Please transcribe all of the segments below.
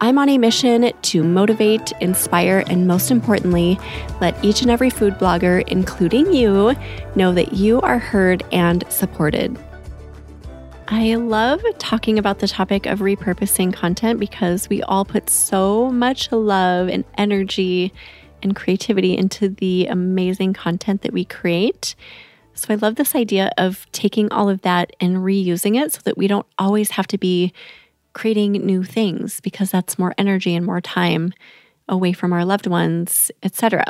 I'm on a mission to motivate, inspire, and most importantly, let each and every food blogger, including you, know that you are heard and supported. I love talking about the topic of repurposing content because we all put so much love and energy and creativity into the amazing content that we create. So I love this idea of taking all of that and reusing it so that we don't always have to be creating new things because that's more energy and more time away from our loved ones, etc.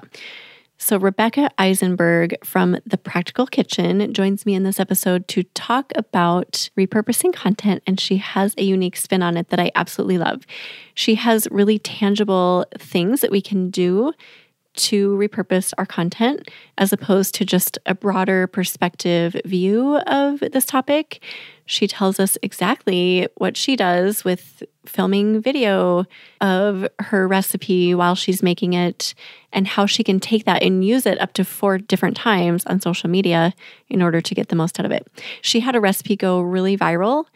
So, Rebecca Eisenberg from The Practical Kitchen joins me in this episode to talk about repurposing content, and she has a unique spin on it that I absolutely love. She has really tangible things that we can do to repurpose our content as opposed to just a broader perspective view of this topic. She tells us exactly what she does with filming video of her recipe while she's making it and how she can take that and use it up to four different times on social media in order to get the most out of it. She had a recipe go really viral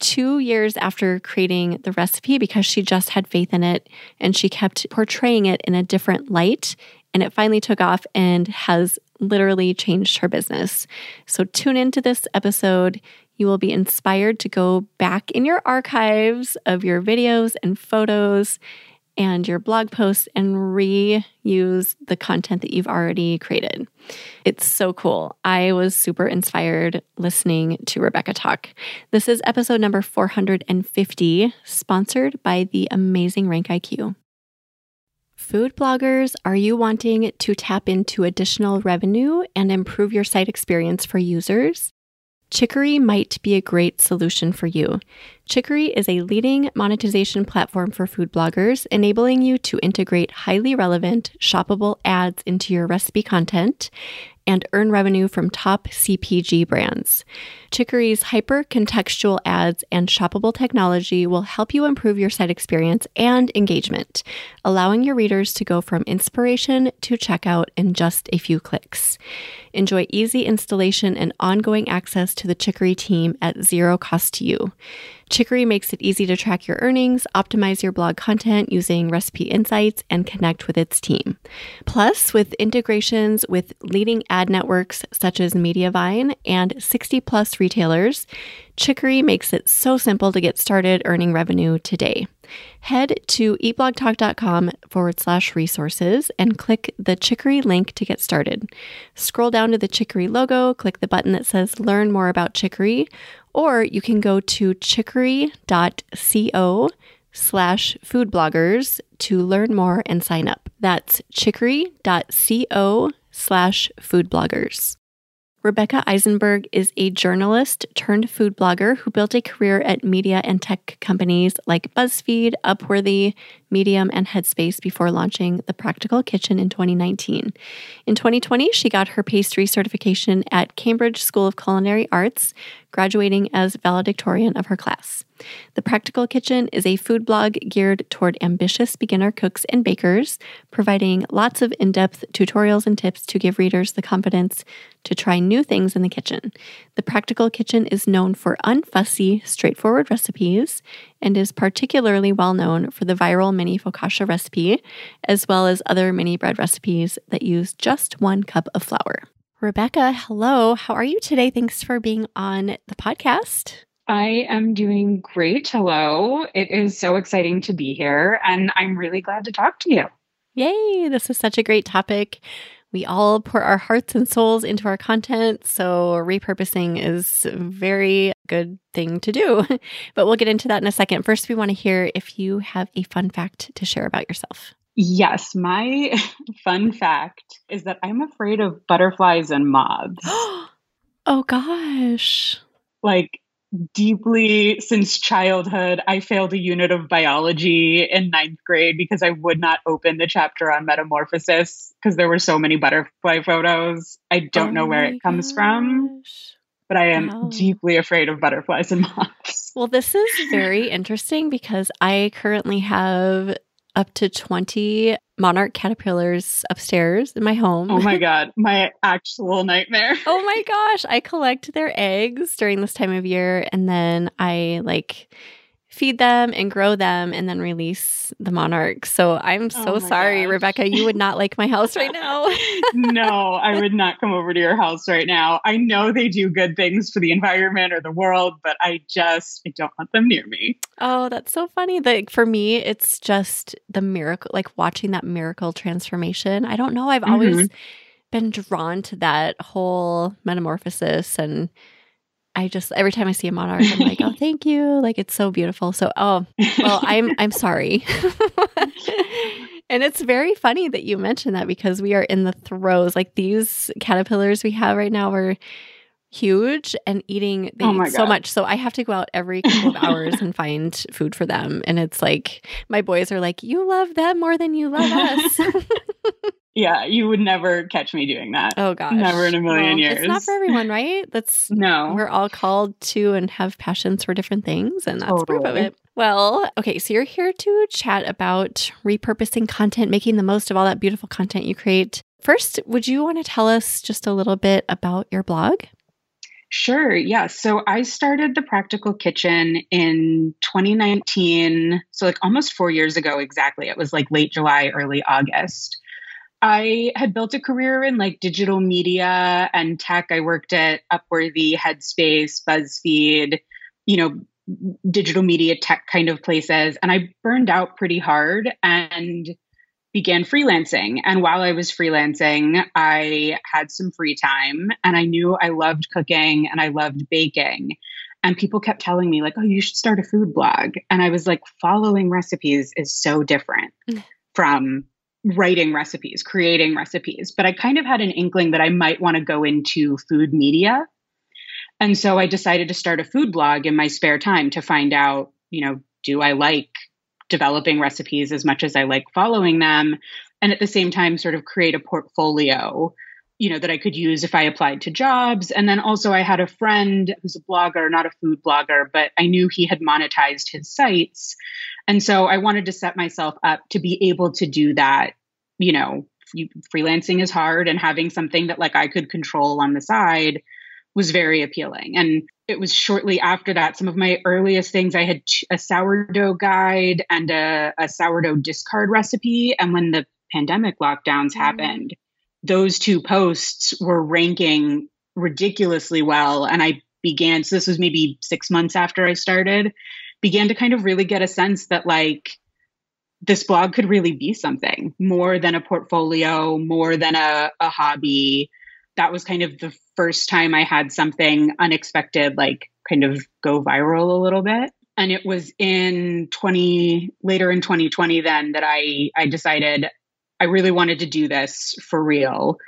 two years after creating the recipe because she just had faith in it and she kept portraying it in a different light. And it finally took off and has literally changed her business. So tune into this episode. You will be inspired to go back in your archives of your videos and photos and your blog posts and reuse the content that you've already created. It's so cool. I was super inspired listening to Rebecca talk. This is episode number 450, sponsored by the amazing Rank IQ. Food bloggers, are you wanting to tap into additional revenue and improve your site experience for users? Chicory might be a great solution for you. Chicory is a leading monetization platform for food bloggers, enabling you to integrate highly relevant, shoppable ads into your recipe content and earn revenue from top CPG brands. Chicory's hyper contextual ads and shoppable technology will help you improve your site experience and engagement, allowing your readers to go from inspiration to checkout in just a few clicks. Enjoy easy installation and ongoing access to the Chicory team at zero cost to you. Chicory makes it easy to track your earnings, optimize your blog content using recipe insights, and connect with its team. Plus, with integrations with leading ad networks such as Mediavine and 60 plus retailers, Chicory makes it so simple to get started earning revenue today. Head to eatblogtalk.com forward slash resources and click the Chicory link to get started. Scroll down to the Chicory logo, click the button that says Learn More About Chicory, or you can go to chicory.co slash food bloggers to learn more and sign up. That's chicory.co slash food bloggers. Rebecca Eisenberg is a journalist turned food blogger who built a career at media and tech companies like BuzzFeed, Upworthy, Medium, and Headspace before launching The Practical Kitchen in 2019. In 2020, she got her pastry certification at Cambridge School of Culinary Arts, graduating as valedictorian of her class. The Practical Kitchen is a food blog geared toward ambitious beginner cooks and bakers, providing lots of in depth tutorials and tips to give readers the confidence to try new things in the kitchen. The Practical Kitchen is known for unfussy, straightforward recipes and is particularly well known for the viral mini focaccia recipe, as well as other mini bread recipes that use just one cup of flour. Rebecca, hello. How are you today? Thanks for being on the podcast. I am doing great. Hello. It is so exciting to be here, and I'm really glad to talk to you. Yay. This is such a great topic. We all pour our hearts and souls into our content, so repurposing is a very good thing to do. But we'll get into that in a second. First, we want to hear if you have a fun fact to share about yourself. Yes, my fun fact is that I'm afraid of butterflies and moths. oh gosh. Like deeply since childhood. I failed a unit of biology in ninth grade because I would not open the chapter on metamorphosis because there were so many butterfly photos. I don't oh know where it comes gosh. from, but I am wow. deeply afraid of butterflies and moths. Well, this is very interesting because I currently have up to 20 monarch caterpillars upstairs in my home. Oh my God, my actual nightmare. oh my gosh. I collect their eggs during this time of year and then I like feed them and grow them and then release the monarchs. So I'm so oh sorry, gosh. Rebecca. You would not like my house right now. no, I would not come over to your house right now. I know they do good things for the environment or the world, but I just I don't want them near me. Oh, that's so funny. Like for me, it's just the miracle, like watching that miracle transformation. I don't know. I've mm-hmm. always been drawn to that whole metamorphosis and I just every time I see a monarch, I'm like, oh, thank you. Like it's so beautiful. So, oh, well, I'm I'm sorry. and it's very funny that you mentioned that because we are in the throes. Like these caterpillars we have right now are huge and eating they oh eat so much. So I have to go out every couple of hours and find food for them. And it's like my boys are like, You love them more than you love us. Yeah, you would never catch me doing that. Oh gosh. Never in a million well, years. It's not for everyone, right? That's No. We're all called to and have passions for different things and that's totally. proof of it. Well, okay, so you're here to chat about repurposing content, making the most of all that beautiful content you create. First, would you want to tell us just a little bit about your blog? Sure. Yeah. So I started the Practical Kitchen in 2019. So, like almost four years ago, exactly. It was like late July, early August. I had built a career in like digital media and tech. I worked at Upworthy, Headspace, BuzzFeed, you know, digital media tech kind of places. And I burned out pretty hard and began freelancing. And while I was freelancing, I had some free time and I knew I loved cooking and I loved baking. And people kept telling me, like, oh, you should start a food blog. And I was like, following recipes is so different mm. from writing recipes, creating recipes, but I kind of had an inkling that I might want to go into food media. And so I decided to start a food blog in my spare time to find out, you know, do I like developing recipes as much as I like following them? And at the same time, sort of create a portfolio, you know, that I could use if I applied to jobs. And then also, I had a friend who's a blogger, not a food blogger, but I knew he had monetized his sites. And so I wanted to set myself up to be able to do that. You know, freelancing is hard, and having something that like I could control on the side was very appealing. And it was shortly after that, some of my earliest things, I had a sourdough guide and a, a sourdough discard recipe. And when the pandemic lockdowns mm-hmm. happened, those two posts were ranking ridiculously well. And I began, so this was maybe six months after I started began to kind of really get a sense that like this blog could really be something more than a portfolio, more than a, a hobby. That was kind of the first time I had something unexpected, like kind of go viral a little bit. And it was in 20, later in 2020, then that I, I decided I really wanted to do this for real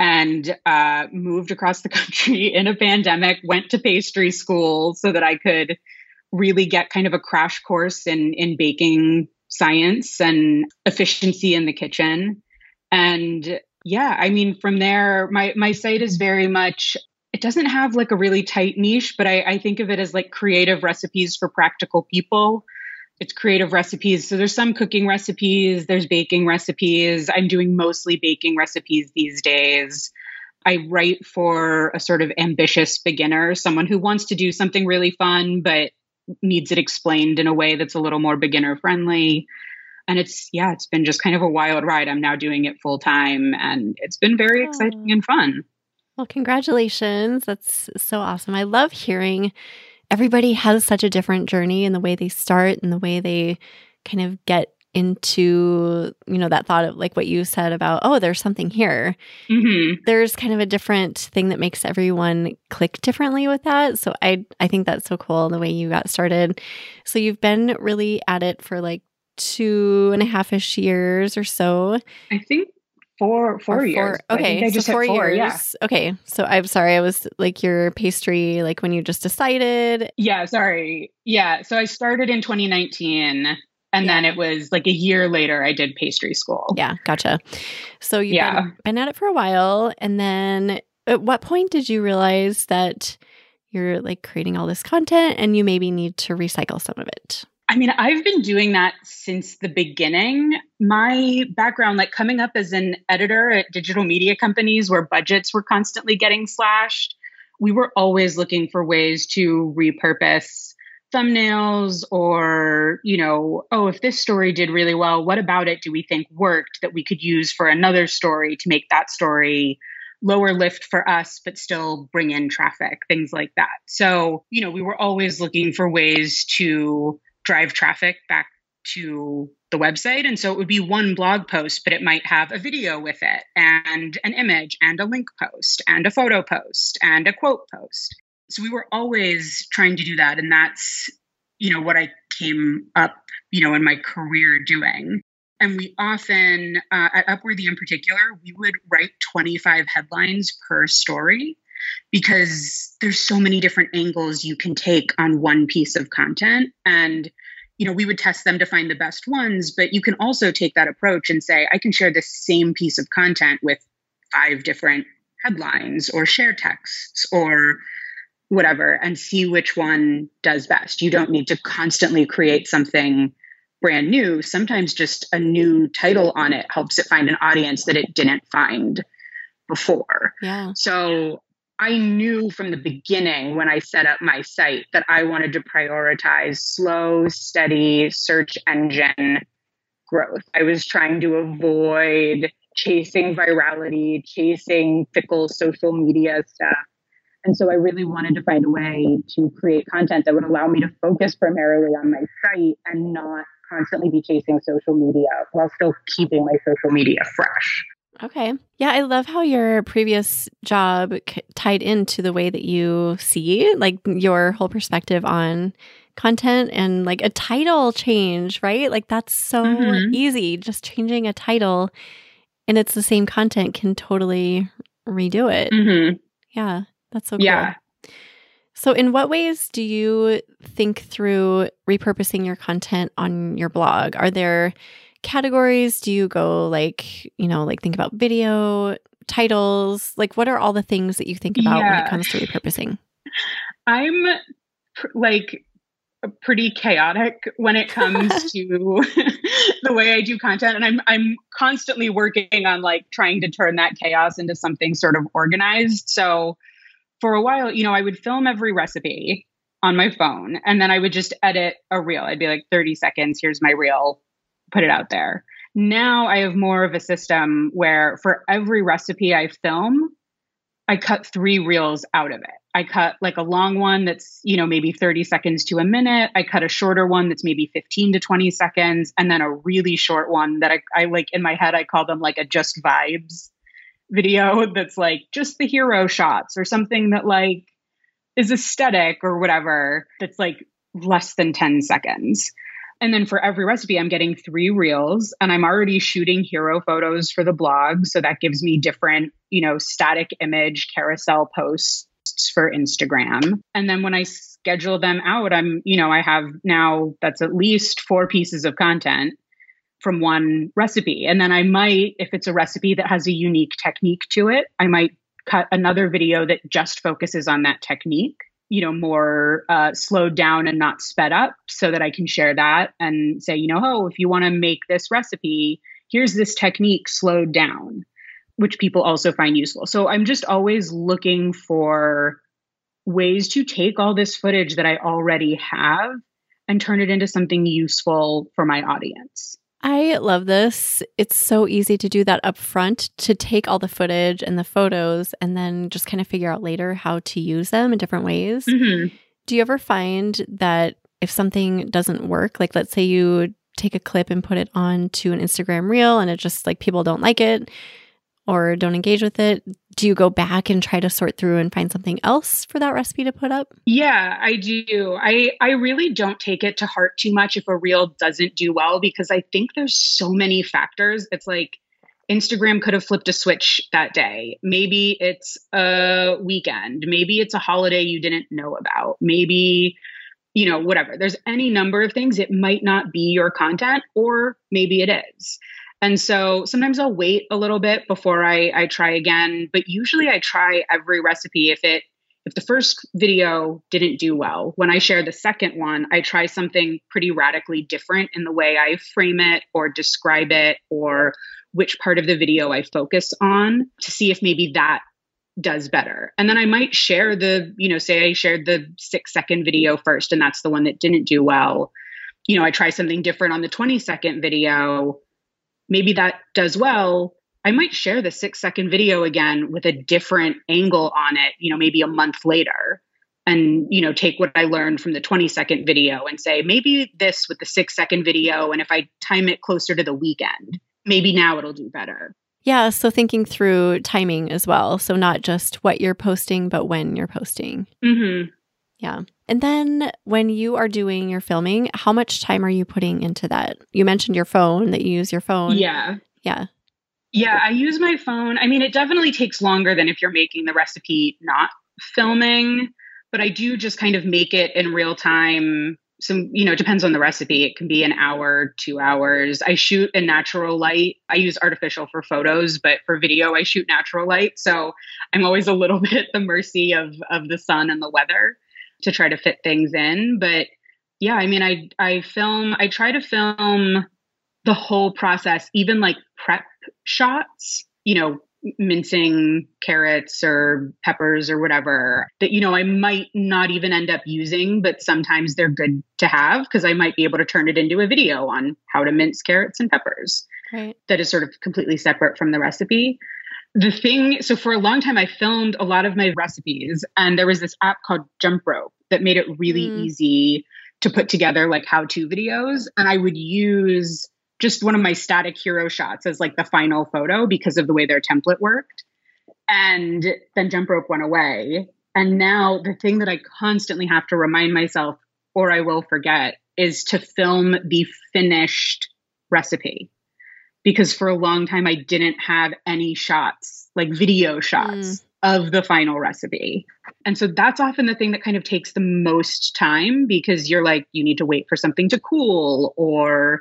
and uh, moved across the country in a pandemic, went to pastry school so that I could really get kind of a crash course in in baking science and efficiency in the kitchen. And yeah, I mean, from there, my my site is very much it doesn't have like a really tight niche, but I, I think of it as like creative recipes for practical people. It's creative recipes. So there's some cooking recipes, there's baking recipes. I'm doing mostly baking recipes these days. I write for a sort of ambitious beginner, someone who wants to do something really fun, but needs it explained in a way that's a little more beginner friendly. And it's, yeah, it's been just kind of a wild ride. I'm now doing it full time and it's been very exciting and fun. Well, congratulations. That's so awesome. I love hearing everybody has such a different journey in the way they start and the way they kind of get into you know that thought of like what you said about oh there's something here. Mm-hmm. there's kind of a different thing that makes everyone click differently with that. So i i think that's so cool the way you got started. So you've been really at it for like two and a half ish years or so. I think four four years. Okay, I so four, four, years. Yeah. Okay, so I'm sorry. I was like your pastry, like when you just decided. Yeah, sorry. Yeah, so I started in 2019, and yeah. then it was like a year later I did pastry school. Yeah, gotcha. So you've yeah. been, been at it for a while, and then at what point did you realize that you're like creating all this content and you maybe need to recycle some of it? I mean, I've been doing that since the beginning. My background, like coming up as an editor at digital media companies where budgets were constantly getting slashed, we were always looking for ways to repurpose thumbnails or, you know, oh, if this story did really well, what about it do we think worked that we could use for another story to make that story lower lift for us, but still bring in traffic, things like that. So, you know, we were always looking for ways to drive traffic back to the website. And so it would be one blog post, but it might have a video with it and an image and a link post and a photo post and a quote post. So we were always trying to do that. And that's, you know, what I came up, you know, in my career doing. And we often, uh, at Upworthy in particular, we would write 25 headlines per story because there's so many different angles you can take on one piece of content. And you know we would test them to find the best ones but you can also take that approach and say i can share the same piece of content with five different headlines or share texts or whatever and see which one does best. You don't need to constantly create something brand new. Sometimes just a new title on it helps it find an audience that it didn't find before. Yeah. So I knew from the beginning when I set up my site that I wanted to prioritize slow, steady search engine growth. I was trying to avoid chasing virality, chasing fickle social media stuff. And so I really wanted to find a way to create content that would allow me to focus primarily on my site and not constantly be chasing social media while still keeping my social media fresh. Okay. Yeah, I love how your previous job c- tied into the way that you see, like your whole perspective on content and like a title change, right? Like that's so mm-hmm. easy. Just changing a title and it's the same content can totally redo it. Mm-hmm. Yeah, that's so cool. Yeah. So, in what ways do you think through repurposing your content on your blog? Are there categories do you go like, you know, like think about video, titles? Like, what are all the things that you think about yeah. when it comes to repurposing? I'm pr- like pretty chaotic when it comes to the way I do content and I'm I'm constantly working on like trying to turn that chaos into something sort of organized. So for a while, you know, I would film every recipe on my phone and then I would just edit a reel. I'd be like 30 seconds, here's my reel put it out there. Now I have more of a system where for every recipe I film, I cut three reels out of it. I cut like a long one that's, you know, maybe 30 seconds to a minute. I cut a shorter one that's maybe 15 to 20 seconds, and then a really short one that I, I like in my head, I call them like a just vibes video that's like just the hero shots or something that like is aesthetic or whatever that's like less than 10 seconds. And then for every recipe, I'm getting three reels and I'm already shooting hero photos for the blog. So that gives me different, you know, static image carousel posts for Instagram. And then when I schedule them out, I'm, you know, I have now that's at least four pieces of content from one recipe. And then I might, if it's a recipe that has a unique technique to it, I might cut another video that just focuses on that technique you know more uh, slowed down and not sped up so that i can share that and say you know oh if you want to make this recipe here's this technique slowed down which people also find useful. So i'm just always looking for ways to take all this footage that i already have and turn it into something useful for my audience I love this. It's so easy to do that up front to take all the footage and the photos and then just kind of figure out later how to use them in different ways. Mm-hmm. Do you ever find that if something doesn't work, like let's say you take a clip and put it on to an Instagram reel and it just like people don't like it or don't engage with it, do you go back and try to sort through and find something else for that recipe to put up? Yeah, I do. I I really don't take it to heart too much if a reel doesn't do well because I think there's so many factors. It's like Instagram could have flipped a switch that day. Maybe it's a weekend. Maybe it's a holiday you didn't know about. Maybe, you know, whatever. There's any number of things. It might not be your content, or maybe it is. And so sometimes I'll wait a little bit before I, I try again. But usually I try every recipe if it if the first video didn't do well, when I share the second one, I try something pretty radically different in the way I frame it or describe it or which part of the video I focus on to see if maybe that does better. And then I might share the, you know, say I shared the six second video first and that's the one that didn't do well. You know, I try something different on the 20 second video. Maybe that does well. I might share the six second video again with a different angle on it, you know, maybe a month later and, you know, take what I learned from the 20 second video and say, maybe this with the six second video. And if I time it closer to the weekend, maybe now it'll do better. Yeah. So thinking through timing as well. So not just what you're posting, but when you're posting. Mm-hmm. Yeah. And then when you are doing your filming, how much time are you putting into that? You mentioned your phone, that you use your phone. Yeah. Yeah. Yeah, I use my phone. I mean, it definitely takes longer than if you're making the recipe not filming, but I do just kind of make it in real time. Some, you know, depends on the recipe. It can be an hour, two hours. I shoot in natural light. I use artificial for photos, but for video, I shoot natural light. So I'm always a little bit at the mercy of of the sun and the weather to try to fit things in. But yeah, I mean, I I film. I try to film the whole process, even like prep shots, you know, mincing carrots or peppers or whatever that you know I might not even end up using but sometimes they're good to have because I might be able to turn it into a video on how to mince carrots and peppers right. that is sort of completely separate from the recipe the thing so for a long time I filmed a lot of my recipes and there was this app called Jump Rope that made it really mm. easy to put together like how to videos and I would use just one of my static hero shots as like the final photo because of the way their template worked. And then jump rope went away. And now the thing that I constantly have to remind myself, or I will forget, is to film the finished recipe. Because for a long time, I didn't have any shots, like video shots. Mm. Of the final recipe. And so that's often the thing that kind of takes the most time because you're like, you need to wait for something to cool or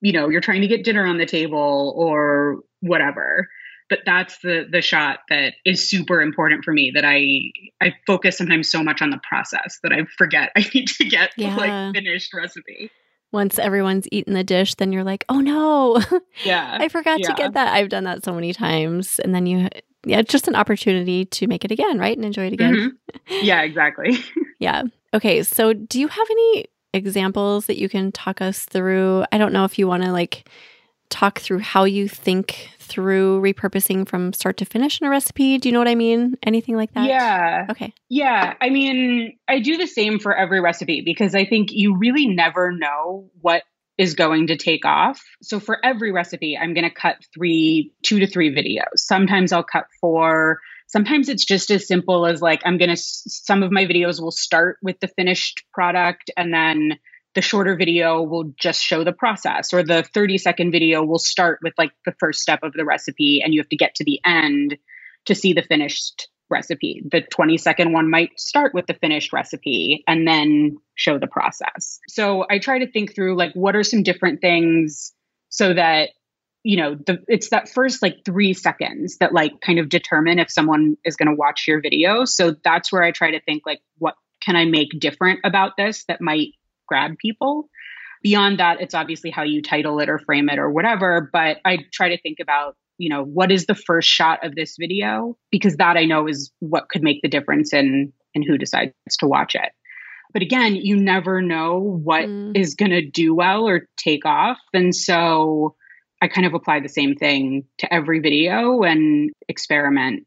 you know you're trying to get dinner on the table or whatever but that's the the shot that is super important for me that i i focus sometimes so much on the process that i forget i need to get yeah. like finished recipe once everyone's eaten the dish then you're like oh no. Yeah. I forgot yeah. to get that. I've done that so many times. And then you yeah it's just an opportunity to make it again right and enjoy it again. Mm-hmm. yeah exactly. Yeah. Okay so do you have any examples that you can talk us through? I don't know if you want to like talk through how you think through repurposing from start to finish in a recipe. Do you know what I mean? Anything like that? Yeah. Okay. Yeah. I mean, I do the same for every recipe because I think you really never know what is going to take off. So for every recipe, I'm going to cut three, two to three videos. Sometimes I'll cut four. Sometimes it's just as simple as like, I'm going to, some of my videos will start with the finished product and then the shorter video will just show the process or the 30 second video will start with like the first step of the recipe and you have to get to the end to see the finished recipe. The 20 second one might start with the finished recipe and then show the process. So I try to think through like what are some different things so that you know the it's that first like 3 seconds that like kind of determine if someone is going to watch your video. So that's where I try to think like what can I make different about this that might grab people? Beyond that, it's obviously how you title it or frame it or whatever, but I try to think about you know what is the first shot of this video because that i know is what could make the difference in in who decides to watch it but again you never know what mm. is going to do well or take off and so i kind of apply the same thing to every video and experiment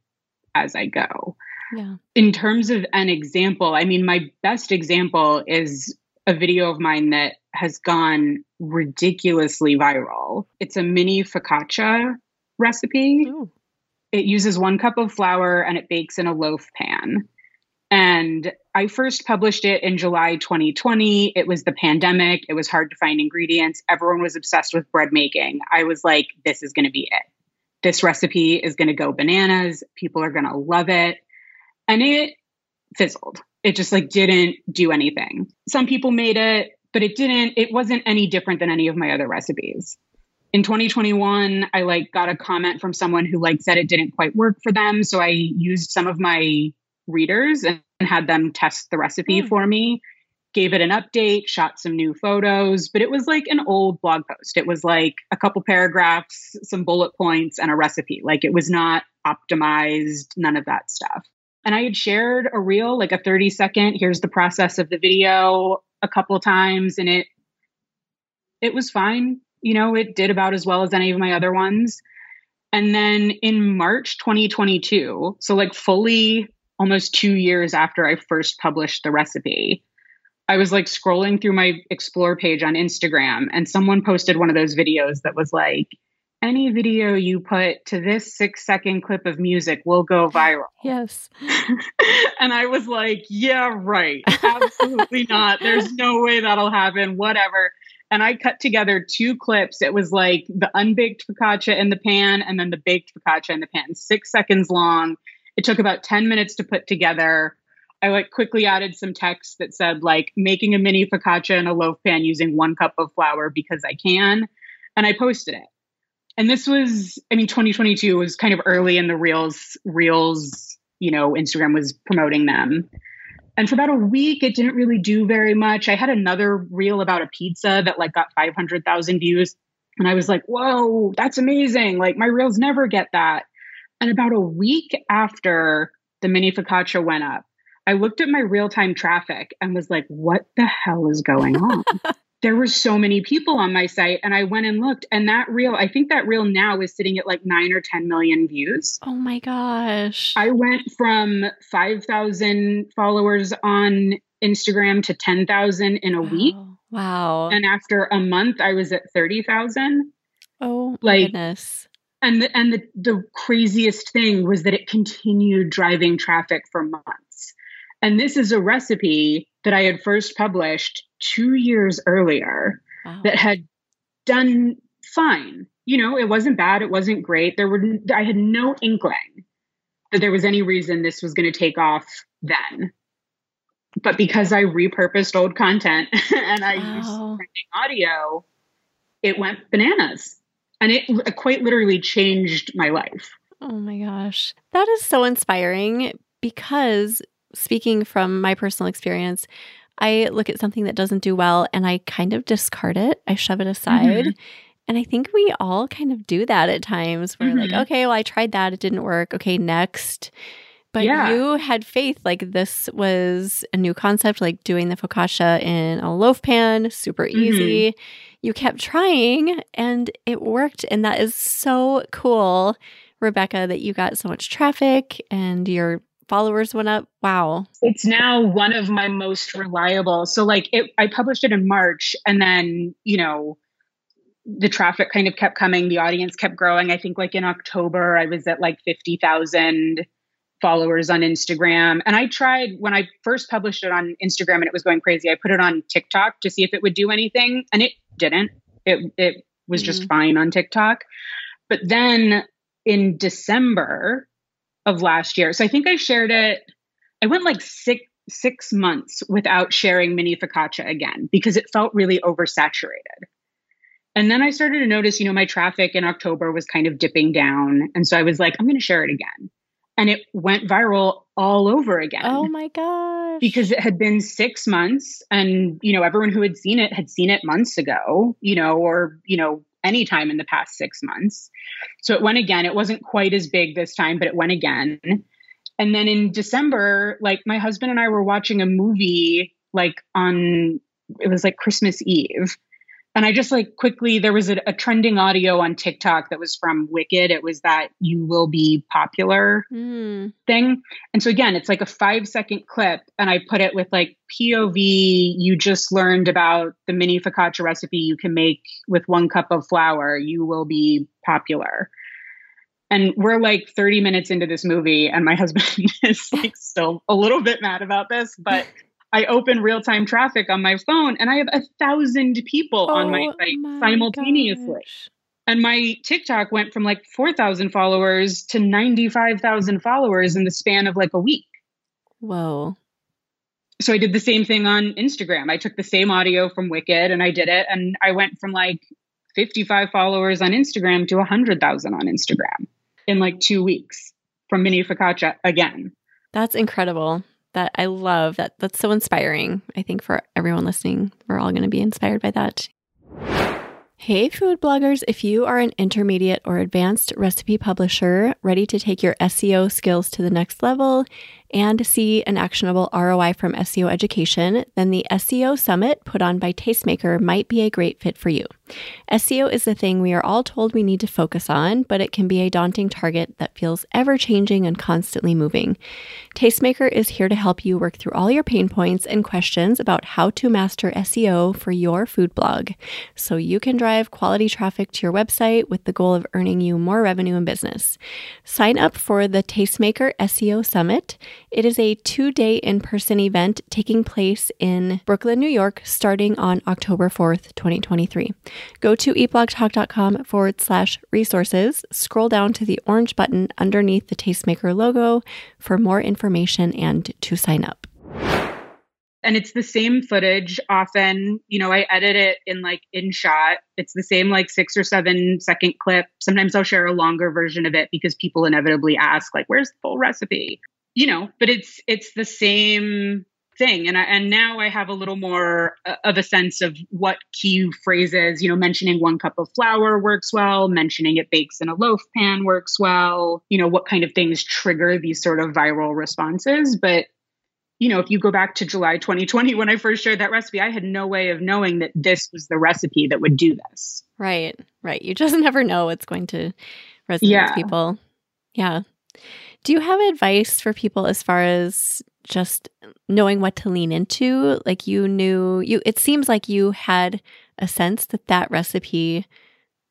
as i go yeah. in terms of an example i mean my best example is a video of mine that has gone ridiculously viral. It's a mini focaccia recipe. Ooh. It uses one cup of flour and it bakes in a loaf pan. And I first published it in July 2020. It was the pandemic. It was hard to find ingredients. Everyone was obsessed with bread making. I was like, this is going to be it. this recipe is going to go bananas. People are going to love it. And it fizzled. It just like didn't do anything. Some people made it, but it didn't, it wasn't any different than any of my other recipes. In 2021, I like got a comment from someone who like said it didn't quite work for them. So I used some of my readers and had them test the recipe mm. for me gave it an update, shot some new photos, but it was like an old blog post. It was like a couple paragraphs, some bullet points, and a recipe. Like it was not optimized, none of that stuff. And I had shared a reel, like a 30 second, here's the process of the video a couple times, and it it was fine. You know, it did about as well as any of my other ones. And then in March 2022, so like fully almost two years after I first published the recipe, I was like scrolling through my explore page on Instagram and someone posted one of those videos that was like, any video you put to this six second clip of music will go viral. Yes. and I was like, yeah, right. Absolutely not. There's no way that'll happen. Whatever. And I cut together two clips. It was like the unbaked focaccia in the pan and then the baked focaccia in the pan, six seconds long. It took about 10 minutes to put together. I like quickly added some text that said like making a mini focaccia in a loaf pan using one cup of flour because I can. And I posted it. And this was, I mean, 2022 was kind of early in the reels, reels, you know, Instagram was promoting them. And for about a week, it didn't really do very much. I had another reel about a pizza that like got 500,000 views. And I was like, whoa, that's amazing. Like my reels never get that. And about a week after the mini focaccia went up, I looked at my real time traffic and was like, what the hell is going on? there were so many people on my site and I went and looked and that reel, I think that reel now is sitting at like nine or 10 million views. Oh my gosh. I went from 5,000 followers on Instagram to 10,000 in a wow. week. Oh, wow. And after a month, I was at 30,000. Oh like, goodness. And the, and the, the craziest thing was that it continued driving traffic for months. And this is a recipe that I had first published two years earlier wow. that had done fine. You know, it wasn't bad, it wasn't great. There were I had no inkling that there was any reason this was going to take off then. But because I repurposed old content and I wow. used audio, it went bananas. And it quite literally changed my life. Oh my gosh. That is so inspiring because speaking from my personal experience, I look at something that doesn't do well and I kind of discard it. I shove it aside. Mm-hmm. And I think we all kind of do that at times. We're mm-hmm. like, okay, well, I tried that. It didn't work. Okay, next. But yeah. you had faith. Like, this was a new concept, like doing the focaccia in a loaf pan, super easy. Mm-hmm. You kept trying and it worked. And that is so cool, Rebecca, that you got so much traffic and you're followers went up. Wow. It's now one of my most reliable. So like it I published it in March and then, you know, the traffic kind of kept coming, the audience kept growing. I think like in October I was at like 50,000 followers on Instagram. And I tried when I first published it on Instagram and it was going crazy. I put it on TikTok to see if it would do anything and it didn't. It it was mm-hmm. just fine on TikTok. But then in December, of last year. So I think I shared it. I went like six six months without sharing mini focaccia again because it felt really oversaturated. And then I started to notice, you know, my traffic in October was kind of dipping down. And so I was like, I'm going to share it again. And it went viral all over again. Oh my gosh. Because it had been six months and, you know, everyone who had seen it had seen it months ago, you know, or, you know, anytime in the past six months. So it went again. It wasn't quite as big this time, but it went again. And then in December, like my husband and I were watching a movie like on, it was like Christmas Eve. And I just like quickly, there was a, a, trending audio on TikTok that was from Wicked. It was that you will be popular mm. thing. And so again, it's like a five second clip. And I put it with like POV, you just learned about the mini focaccia recipe you can make with one cup of flour. You will be popular. And we're like 30 minutes into this movie, and my husband is like still a little bit mad about this, but I open real time traffic on my phone and I have a thousand people oh, on my oh site my simultaneously. Gosh. And my TikTok went from like 4,000 followers to 95,000 followers in the span of like a week. Whoa. So I did the same thing on Instagram. I took the same audio from Wicked and I did it. And I went from like 55 followers on Instagram to 100,000 on Instagram in like two weeks from Mini Focaccia again. That's incredible. That I love that. That's so inspiring. I think for everyone listening, we're all going to be inspired by that. Hey, food bloggers. If you are an intermediate or advanced recipe publisher ready to take your SEO skills to the next level and see an actionable ROI from SEO education, then the SEO Summit put on by Tastemaker might be a great fit for you. SEO is the thing we are all told we need to focus on, but it can be a daunting target that feels ever changing and constantly moving. Tastemaker is here to help you work through all your pain points and questions about how to master SEO for your food blog so you can drive quality traffic to your website with the goal of earning you more revenue and business. Sign up for the Tastemaker SEO Summit it is a two day in person event taking place in Brooklyn, New York, starting on October 4th, 2023. Go to eatblogtalk.com forward slash resources, scroll down to the orange button underneath the Tastemaker logo for more information and to sign up. And it's the same footage often. You know i edit it in like InShot. it's the same like six or seven second clip. Sometimes i'll share a longer version of it because people inevitably ask like where's the full recipe you know, but it's it's the same thing and I, and now I have a little more uh, of a sense of what key phrases, you know, mentioning one cup of flour works well, mentioning it bakes in a loaf pan works well, you know, what kind of things trigger these sort of viral responses, but you know, if you go back to July 2020 when I first shared that recipe, I had no way of knowing that this was the recipe that would do this. Right. Right. You just never know what's going to resonate yeah. with people. Yeah. Do you have advice for people as far as just knowing what to lean into? Like you knew you it seems like you had a sense that that recipe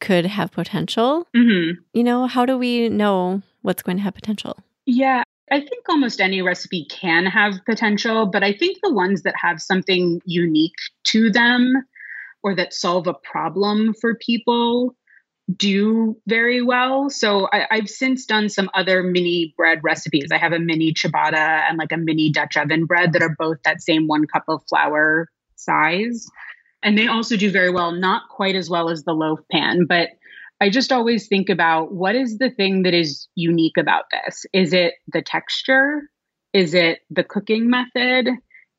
could have potential. Mm-hmm. You know, how do we know what's going to have potential? Yeah, I think almost any recipe can have potential, but I think the ones that have something unique to them or that solve a problem for people do very well. So I, have since done some other mini bread recipes. I have a mini ciabatta and like a mini Dutch oven bread that are both that same one cup of flour size. And they also do very well, not quite as well as the loaf pan, but I just always think about what is the thing that is unique about this? Is it the texture? Is it the cooking method?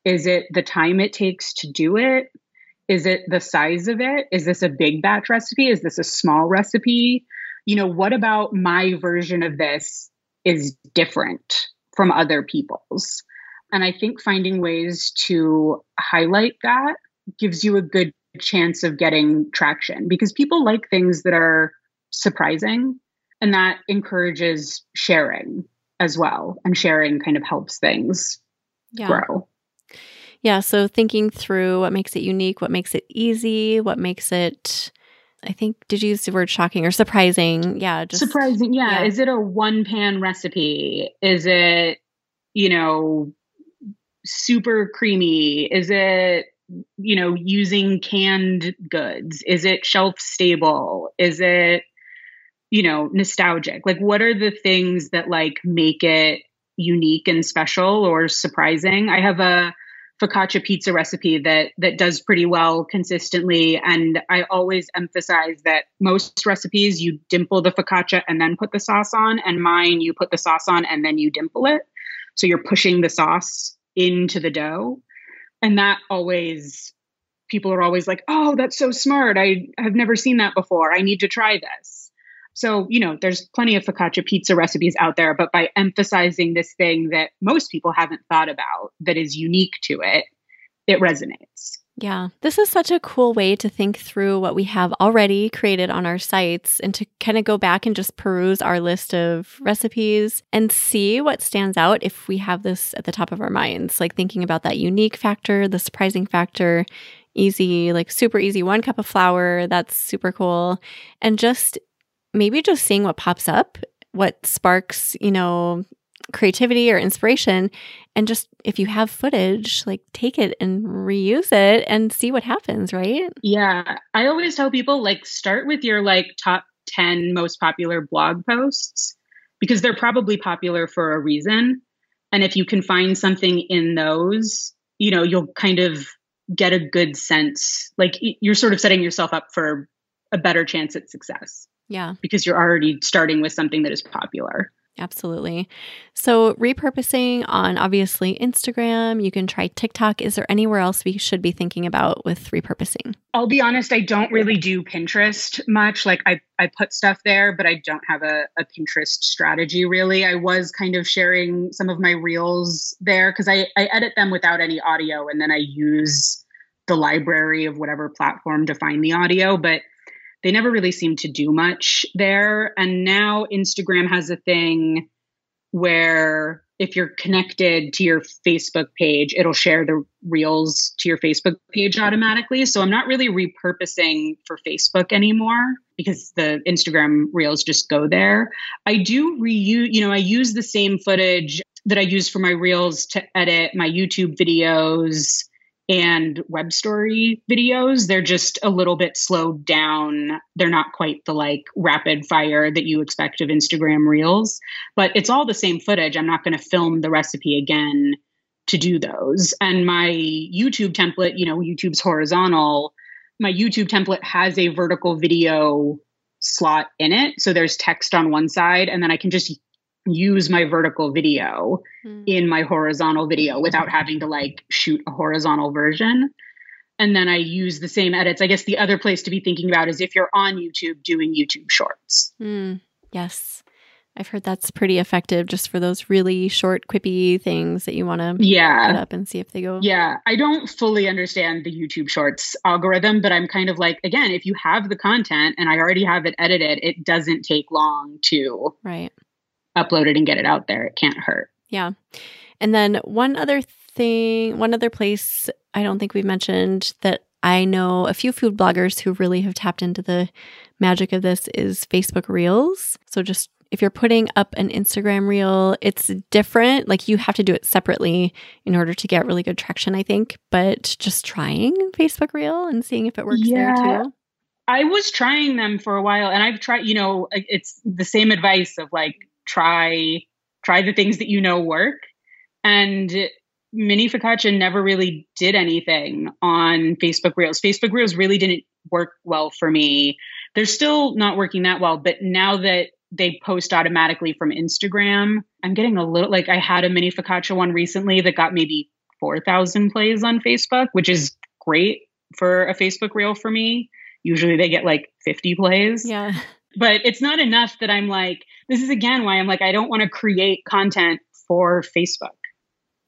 Is it the time it takes to do it? Is it the size of it? Is this a big batch recipe? Is this a small recipe? You know, what about my version of this is different from other people's? And I think finding ways to highlight that gives you a good chance of getting traction because people like things that are surprising and that encourages sharing as well. And sharing kind of helps things yeah. grow. Yeah. So thinking through what makes it unique, what makes it easy, what makes it, I think, did you use the word shocking or surprising? Yeah. Just, surprising. Yeah. yeah. Is it a one pan recipe? Is it, you know, super creamy? Is it, you know, using canned goods? Is it shelf stable? Is it, you know, nostalgic? Like, what are the things that like make it unique and special or surprising? I have a, focaccia pizza recipe that that does pretty well consistently. And i always emphasize that most recipes you dimple the focaccia and then put the sauce on and mine you put the sauce on and then you dimple it. So you're pushing the sauce into the dough. And that always people are always like oh that's so smart. I have never seen that before. I need to try this so, you know, there's plenty of focaccia pizza recipes out there, but by emphasizing this thing that most people haven't thought about that is unique to it, it resonates. Yeah, this is such a cool way to think through what we have already created on our sites and to kind of go back and just peruse our list of recipes and see what stands out if we have this at the top of our minds. Like thinking about that unique factor, the surprising factor, easy, like super easy, one cup of flour. That's super cool. And just maybe just seeing what pops up, what sparks, you know, creativity or inspiration and just if you have footage like take it and reuse it and see what happens right yeah i always tell people like start with your like top 10 most popular blog posts because they're probably popular for a reason. And if you can find something in those, you know, you'll kind of get a good sense. Like you're sort of setting yourself up for a better chance at success. Yeah. Because you're already starting with something that is popular. Absolutely. So, repurposing on obviously Instagram, you can try TikTok. Is there anywhere else we should be thinking about with repurposing? I'll be honest, I don't really do Pinterest much. Like, I, I put stuff there, but I don't have a, a Pinterest strategy really. I was kind of sharing some of my reels there because I, I edit them without any audio and then I use the library of whatever platform to find the audio. But they never really seemed to do much there. And now Instagram has a thing where if you're connected to your Facebook page, it'll share the reels to your Facebook page automatically. So I'm not really repurposing for Facebook anymore because the Instagram reels just go there. I do reuse, you know, I use the same footage that I use for my reels to edit my YouTube videos and web story videos they're just a little bit slowed down. They're not quite the like rapid fire that you expect of instagram reels but it's all the same footage. I'm not going to film the recipe again to do those. And my youtube template you know youtube's horizontal my youtube template has a vertical video slot in it. So there's text on one side and then i can just use my vertical video mm. in my horizontal video without having to like shoot a horizontal version. And then I use the same edits. I guess the other place to be thinking about is if you're on YouTube doing YouTube shorts. Mm. Yes. I've heard that's pretty effective just for those really short, quippy things that you want to yeah. put up and see if they go. Yeah. I don't fully understand the YouTube Shorts algorithm, but I'm kind of like, again, if you have the content and I already have it edited, it doesn't take long to right upload it and get it out there. It can't hurt. Yeah. And then one other thing, one other place I don't think we've mentioned that I know a few food bloggers who really have tapped into the magic of this is Facebook Reels. So just if you're putting up an Instagram reel, it's different. Like you have to do it separately in order to get really good traction, I think. But just trying Facebook Reel and seeing if it works yeah. there too. I was trying them for a while and I've tried, you know, it's the same advice of like try try the things that you know work. And mini focaccia never really did anything on Facebook Reels. Facebook Reels really didn't work well for me. They're still not working that well, but now that they post automatically from Instagram, I'm getting a little like I had a mini focaccia one recently that got maybe 4,000 plays on Facebook, which is great for a Facebook reel for me. Usually they get like 50 plays. Yeah. But it's not enough that I'm like, this is again why I'm like, I don't want to create content for Facebook,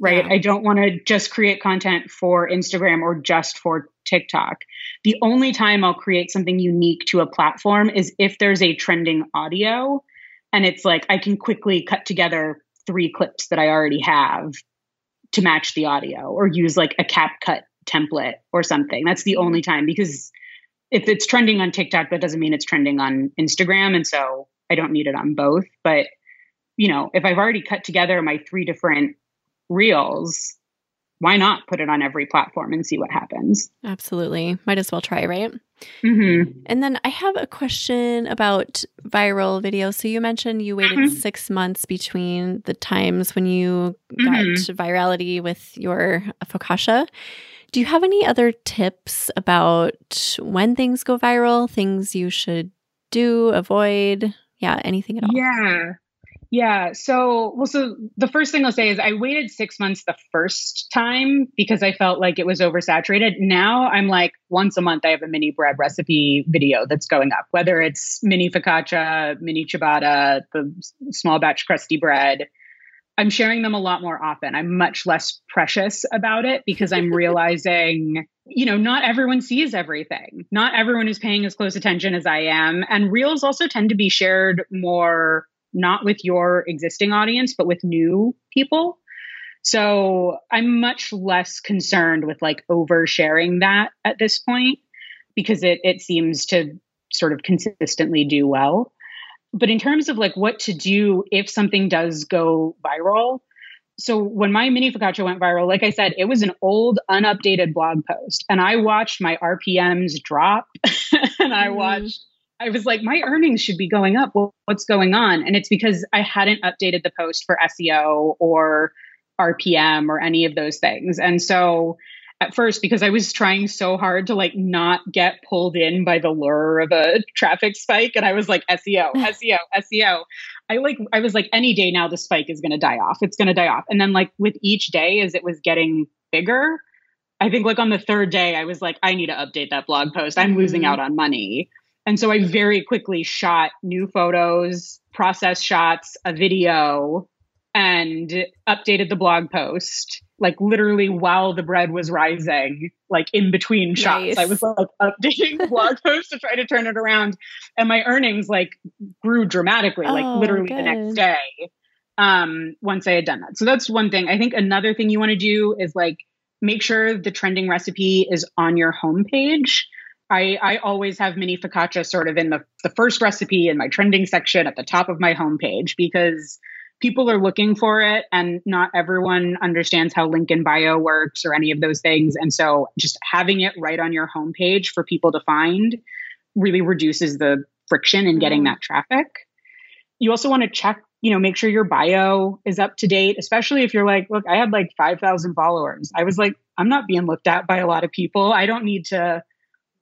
right? Yeah. I don't want to just create content for Instagram or just for TikTok. The only time I'll create something unique to a platform is if there's a trending audio and it's like I can quickly cut together three clips that I already have to match the audio or use like a CapCut template or something. That's the only time because if it's trending on TikTok, that doesn't mean it's trending on Instagram. And so I don't need it on both. But, you know, if I've already cut together my three different reels, why not put it on every platform and see what happens? Absolutely. Might as well try, right? Mm-hmm. And then I have a question about viral videos. So you mentioned you waited mm-hmm. six months between the times when you got mm-hmm. virality with your focaccia. Do you have any other tips about when things go viral, things you should do, avoid? Yeah, anything at all? Yeah. Yeah. So, well, so the first thing I'll say is I waited six months the first time because I felt like it was oversaturated. Now I'm like, once a month, I have a mini bread recipe video that's going up, whether it's mini focaccia, mini ciabatta, the small batch crusty bread. I'm sharing them a lot more often. I'm much less precious about it because I'm realizing, you know, not everyone sees everything. Not everyone is paying as close attention as I am. And reels also tend to be shared more not with your existing audience, but with new people. So I'm much less concerned with like oversharing that at this point because it it seems to sort of consistently do well. But in terms of like what to do if something does go viral, so when my mini focaccia went viral, like I said, it was an old, unupdated blog post, and I watched my RPMs drop, and I mm. watched I was like, my earnings should be going up. Well, what's going on? And it's because I hadn't updated the post for SEO or RPM or any of those things. And so at first, because I was trying so hard to like not get pulled in by the lure of a traffic spike, and I was like, SEO, SEO, SEO. I like, I was like, any day now, the spike is going to die off. It's going to die off. And then, like, with each day, as it was getting bigger, I think like on the third day, I was like, I need to update that blog post. I'm losing mm-hmm. out on money. And so I very quickly shot new photos, process shots, a video, and updated the blog post like literally while the bread was rising, like in between shots. Nice. I was like updating the blog post to try to turn it around. And my earnings like grew dramatically, like oh, literally good. the next day. Um, once I had done that. So that's one thing. I think another thing you want to do is like make sure the trending recipe is on your homepage. I, I always have mini focaccia sort of in the, the first recipe in my trending section at the top of my homepage because people are looking for it and not everyone understands how link in bio works or any of those things. And so just having it right on your homepage for people to find really reduces the friction in getting mm-hmm. that traffic. You also want to check, you know, make sure your bio is up to date, especially if you're like, look, I had like 5,000 followers. I was like, I'm not being looked at by a lot of people. I don't need to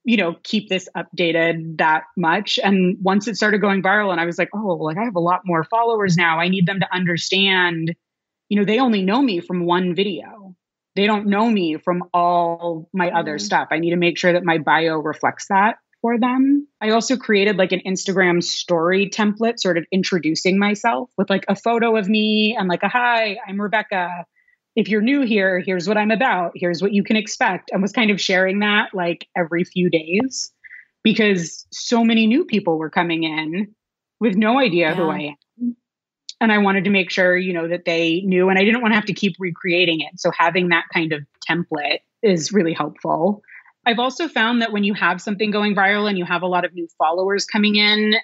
you know, keep this updated that much. And once it started going viral, and I was like, oh, like I have a lot more followers now. I need them to understand, you know, they only know me from one video. They don't know me from all my mm-hmm. other stuff. I need to make sure that my bio reflects that for them. I also created like an Instagram story template, sort of introducing myself with like a photo of me and like a hi, I'm Rebecca if you're new here, here's what I'm about, here's what you can expect, and was kind of sharing that like every few days because so many new people were coming in with no idea yeah. who I am. And I wanted to make sure, you know, that they knew and I didn't want to have to keep recreating it. So having that kind of template is really helpful. I've also found that when you have something going viral and you have a lot of new followers coming in,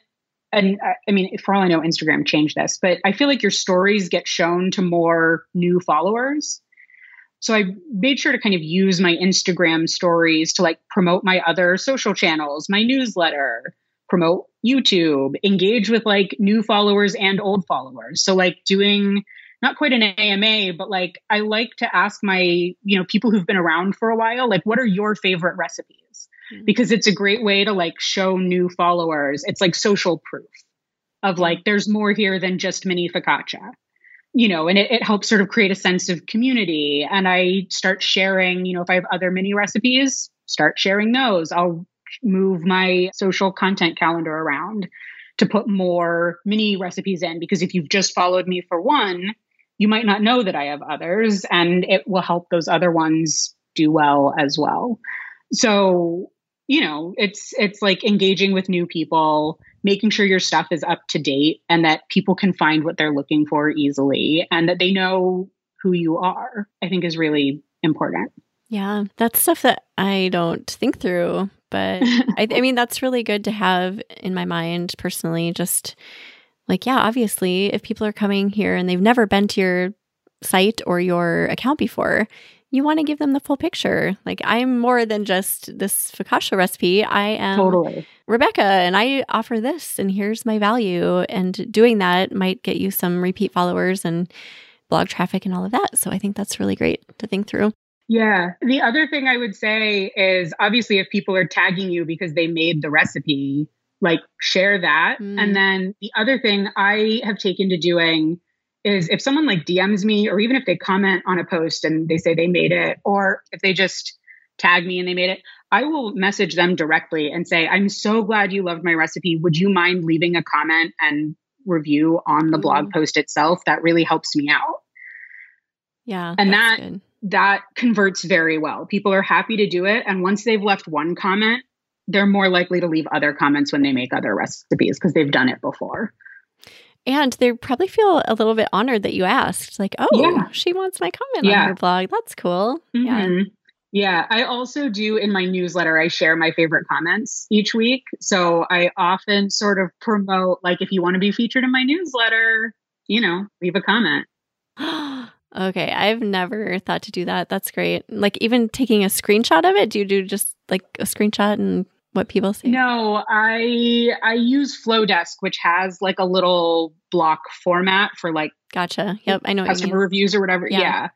and uh, I mean, for all I know, Instagram changed this, but I feel like your stories get shown to more new followers. So I made sure to kind of use my Instagram stories to like promote my other social channels, my newsletter, promote YouTube, engage with like new followers and old followers. So like doing not quite an AMA, but like I like to ask my, you know, people who've been around for a while, like, what are your favorite recipes? Mm-hmm. Because it's a great way to like show new followers. It's like social proof of like, there's more here than just mini focaccia, you know, and it, it helps sort of create a sense of community. And I start sharing, you know, if I have other mini recipes, start sharing those. I'll move my social content calendar around to put more mini recipes in because if you've just followed me for one, you might not know that I have others, and it will help those other ones do well as well. So, you know, it's it's like engaging with new people, making sure your stuff is up to date and that people can find what they're looking for easily and that they know who you are. I think is really important. Yeah, that's stuff that I don't think through, but I, I mean that's really good to have in my mind personally just like, yeah, obviously, if people are coming here and they've never been to your site or your account before, you want to give them the full picture. Like, I'm more than just this focaccia recipe. I am totally. Rebecca, and I offer this, and here's my value. And doing that might get you some repeat followers and blog traffic and all of that. So I think that's really great to think through. Yeah. The other thing I would say is obviously if people are tagging you because they made the recipe, like share that. Mm. And then the other thing I have taken to doing is if someone like DMs me, or even if they comment on a post and they say they made it, or if they just tag me and they made it, I will message them directly and say, I'm so glad you loved my recipe. Would you mind leaving a comment and review on the mm. blog post itself? That really helps me out. Yeah. And that good. that converts very well. People are happy to do it. And once they've left one comment, they're more likely to leave other comments when they make other recipes because they've done it before. And they probably feel a little bit honored that you asked, like, oh, yeah. she wants my comment yeah. on her blog. That's cool. Mm-hmm. Yeah. Yeah, I also do in my newsletter, I share my favorite comments each week. So I often sort of promote, like, if you want to be featured in my newsletter, you know, leave a comment. okay, I've never thought to do that. That's great. Like, even taking a screenshot of it, do you do just like a screenshot and what people say? No, I I use Flodesk, which has like a little block format for like Gotcha. Yep, I know customer reviews or whatever. Yeah. yeah.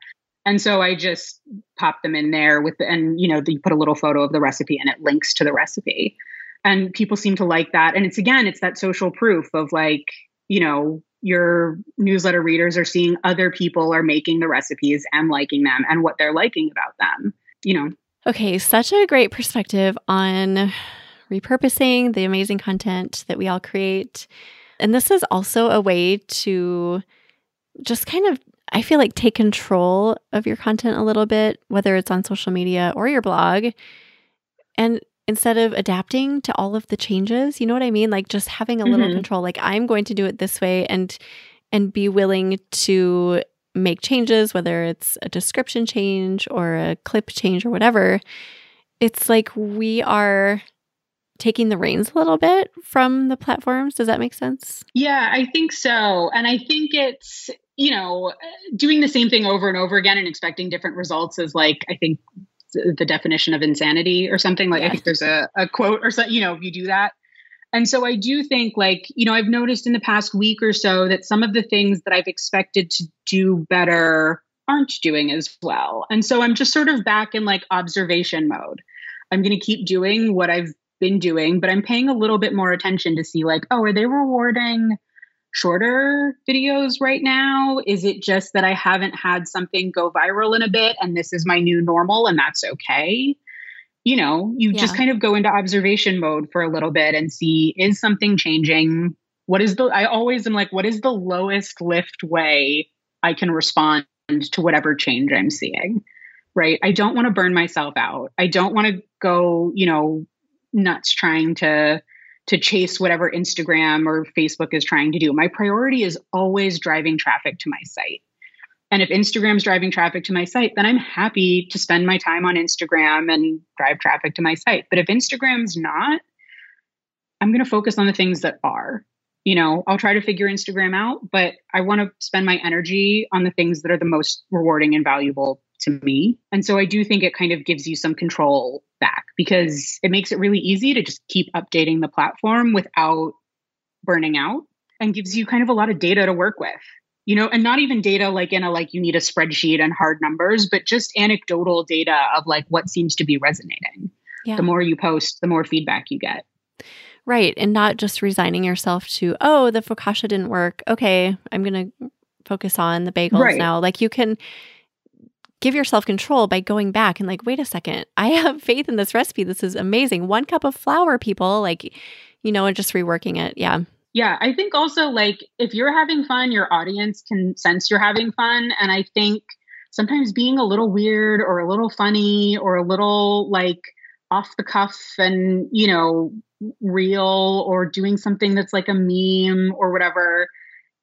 And so I just pop them in there with, the, and you know, you put a little photo of the recipe and it links to the recipe. And people seem to like that. And it's again, it's that social proof of like, you know, your newsletter readers are seeing other people are making the recipes and liking them and what they're liking about them, you know. Okay, such a great perspective on repurposing the amazing content that we all create. And this is also a way to just kind of I feel like take control of your content a little bit, whether it's on social media or your blog. And instead of adapting to all of the changes, you know what I mean? Like just having a little mm-hmm. control, like I'm going to do it this way and and be willing to make changes, whether it's a description change or a clip change or whatever. It's like we are taking the reins a little bit from the platforms. Does that make sense? Yeah, I think so. And I think it's you know, doing the same thing over and over again and expecting different results is like, I think the definition of insanity or something like, yeah. I think there's a, a quote or something, you know, if you do that. And so I do think like, you know, I've noticed in the past week or so that some of the things that I've expected to do better aren't doing as well. And so I'm just sort of back in like observation mode. I'm going to keep doing what I've been doing, but I'm paying a little bit more attention to see like, oh, are they rewarding shorter videos right now? Is it just that I haven't had something go viral in a bit and this is my new normal and that's okay? You know, you yeah. just kind of go into observation mode for a little bit and see is something changing? What is the, I always am like, what is the lowest lift way I can respond to whatever change I'm seeing? Right. I don't want to burn myself out. I don't want to go, you know, nuts trying to to chase whatever Instagram or Facebook is trying to do. My priority is always driving traffic to my site. And if Instagram's driving traffic to my site, then I'm happy to spend my time on Instagram and drive traffic to my site. But if Instagram's not, I'm going to focus on the things that are. You know, I'll try to figure Instagram out, but I want to spend my energy on the things that are the most rewarding and valuable to me. And so I do think it kind of gives you some control back because it makes it really easy to just keep updating the platform without burning out and gives you kind of a lot of data to work with. You know, and not even data like in a like you need a spreadsheet and hard numbers, but just anecdotal data of like what seems to be resonating. Yeah. The more you post, the more feedback you get. Right. And not just resigning yourself to, oh, the focaccia didn't work. Okay, I'm going to focus on the bagels right. now. Like you can give yourself control by going back and like, wait a second, I have faith in this recipe. This is amazing. One cup of flour, people, like, you know, and just reworking it. Yeah. Yeah. I think also like if you're having fun, your audience can sense you're having fun. And I think sometimes being a little weird or a little funny or a little like off the cuff and, you know, real or doing something that's like a meme or whatever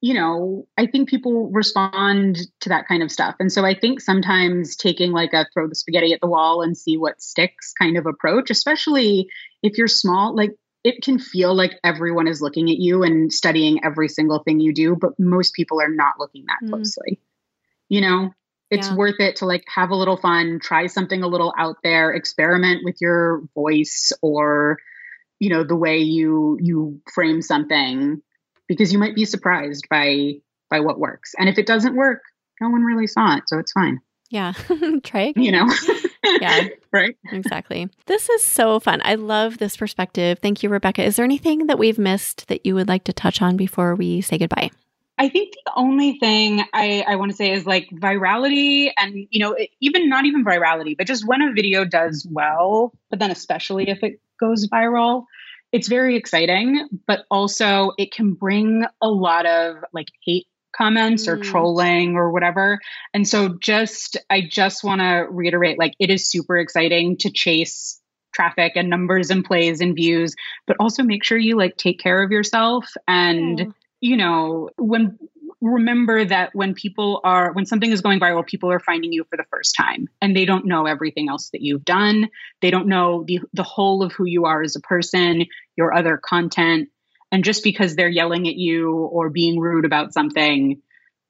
you know, I think people respond to that kind of stuff. And so I think sometimes taking like a throw the spaghetti at the wall and see what sticks kind of approach, especially if you're small, like it can feel like everyone is looking at you and studying every single thing you do, but most people are not looking that mm. closely. You know, it's yeah. worth it to like have a little fun, try something a little out there, experiment with your voice or you know the way you you frame something because you might be surprised by by what works. And if it doesn't work, no one really saw it, so it's fine. Yeah. Try. You know. yeah. Right. Exactly. This is so fun. I love this perspective. Thank you, Rebecca. Is there anything that we've missed that you would like to touch on before we say goodbye? I think the only thing I, I want to say is like virality and, you know, it, even not even virality, but just when a video does well, but then especially if it goes viral, it's very exciting, but also it can bring a lot of like hate comments mm. or trolling or whatever. And so just I just want to reiterate like it is super exciting to chase traffic and numbers and plays and views, but also make sure you like take care of yourself and you know when remember that when people are when something is going viral people are finding you for the first time and they don't know everything else that you've done they don't know the the whole of who you are as a person your other content and just because they're yelling at you or being rude about something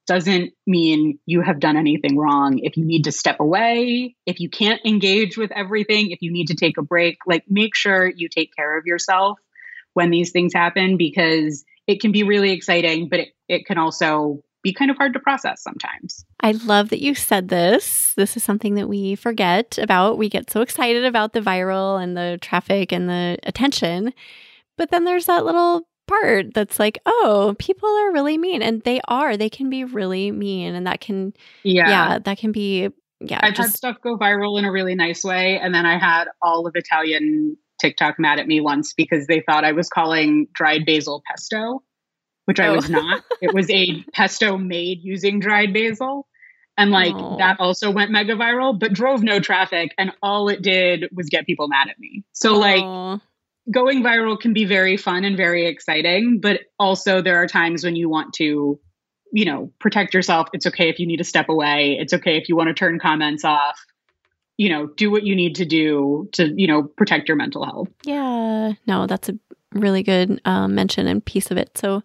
doesn't mean you have done anything wrong. If you need to step away, if you can't engage with everything, if you need to take a break, like make sure you take care of yourself when these things happen because it can be really exciting, but it, it can also be kind of hard to process sometimes. I love that you said this. This is something that we forget about. We get so excited about the viral and the traffic and the attention. But then there's that little part that's like, oh, people are really mean. And they are. They can be really mean. And that can, yeah, yeah that can be, yeah. I've just, had stuff go viral in a really nice way. And then I had all of Italian TikTok mad at me once because they thought I was calling dried basil pesto which oh. I was oh. not. it was a pesto made using dried basil. And like oh. that also went mega viral, but drove no traffic. And all it did was get people mad at me. So, oh. like, going viral can be very fun and very exciting, but also there are times when you want to, you know, protect yourself. It's okay if you need to step away. It's okay if you want to turn comments off. You know, do what you need to do to, you know, protect your mental health. Yeah. No, that's a really good um, mention and piece of it. So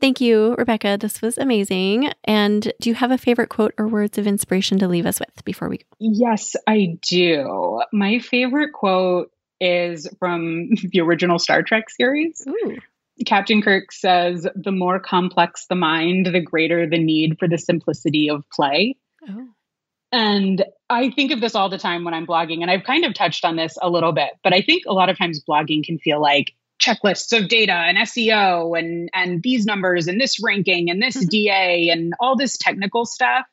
thank you, Rebecca. This was amazing. And do you have a favorite quote or words of inspiration to leave us with before we go? Yes, I do. My favorite quote is from the original Star Trek series. Ooh. Captain Kirk says, The more complex the mind, the greater the need for the simplicity of play. Oh. And I think of this all the time when I'm blogging, and I've kind of touched on this a little bit, but I think a lot of times blogging can feel like checklists of data and SEO and and these numbers and this ranking and this mm-hmm. DA and all this technical stuff.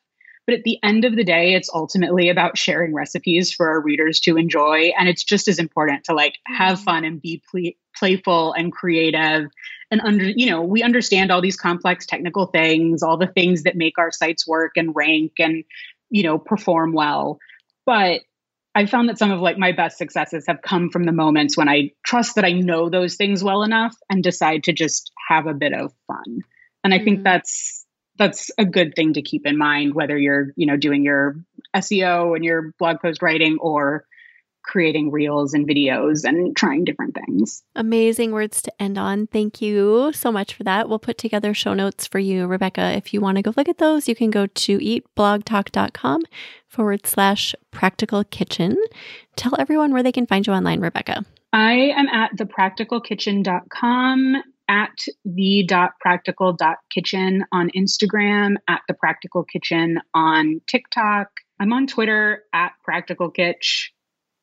But at the end of the day, it's ultimately about sharing recipes for our readers to enjoy. And it's just as important to like have mm-hmm. fun and be play- playful and creative. And under, you know, we understand all these complex technical things, all the things that make our sites work and rank and, you know, perform well. But I found that some of like my best successes have come from the moments when I trust that I know those things well enough and decide to just have a bit of fun. And I mm think mm-hmm. that's that's a good thing to keep in mind whether you're, you know, doing your SEO and your blog post writing or creating reels and videos and trying different things. Amazing words to end on. Thank you so much for that. We'll put together show notes for you, Rebecca. If you want to go look at those, you can go to eatblogtalk.com forward slash practical kitchen. Tell everyone where they can find you online, Rebecca. I am at thepracticalkitchen.com at the.practical.kitchen on Instagram, at the practical kitchen on TikTok. I'm on Twitter at practical kitch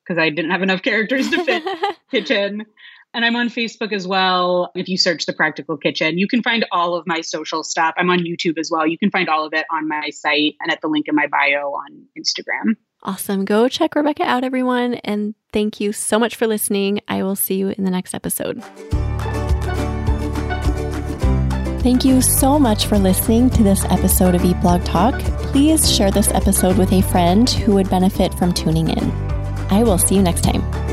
because I didn't have enough characters to fit kitchen. And I'm on Facebook as well. If you search the Practical Kitchen, you can find all of my social stuff. I'm on YouTube as well. You can find all of it on my site and at the link in my bio on Instagram. Awesome. Go check Rebecca out, everyone. And thank you so much for listening. I will see you in the next episode. Thank you so much for listening to this episode of Eat Blog Talk. Please share this episode with a friend who would benefit from tuning in. I will see you next time.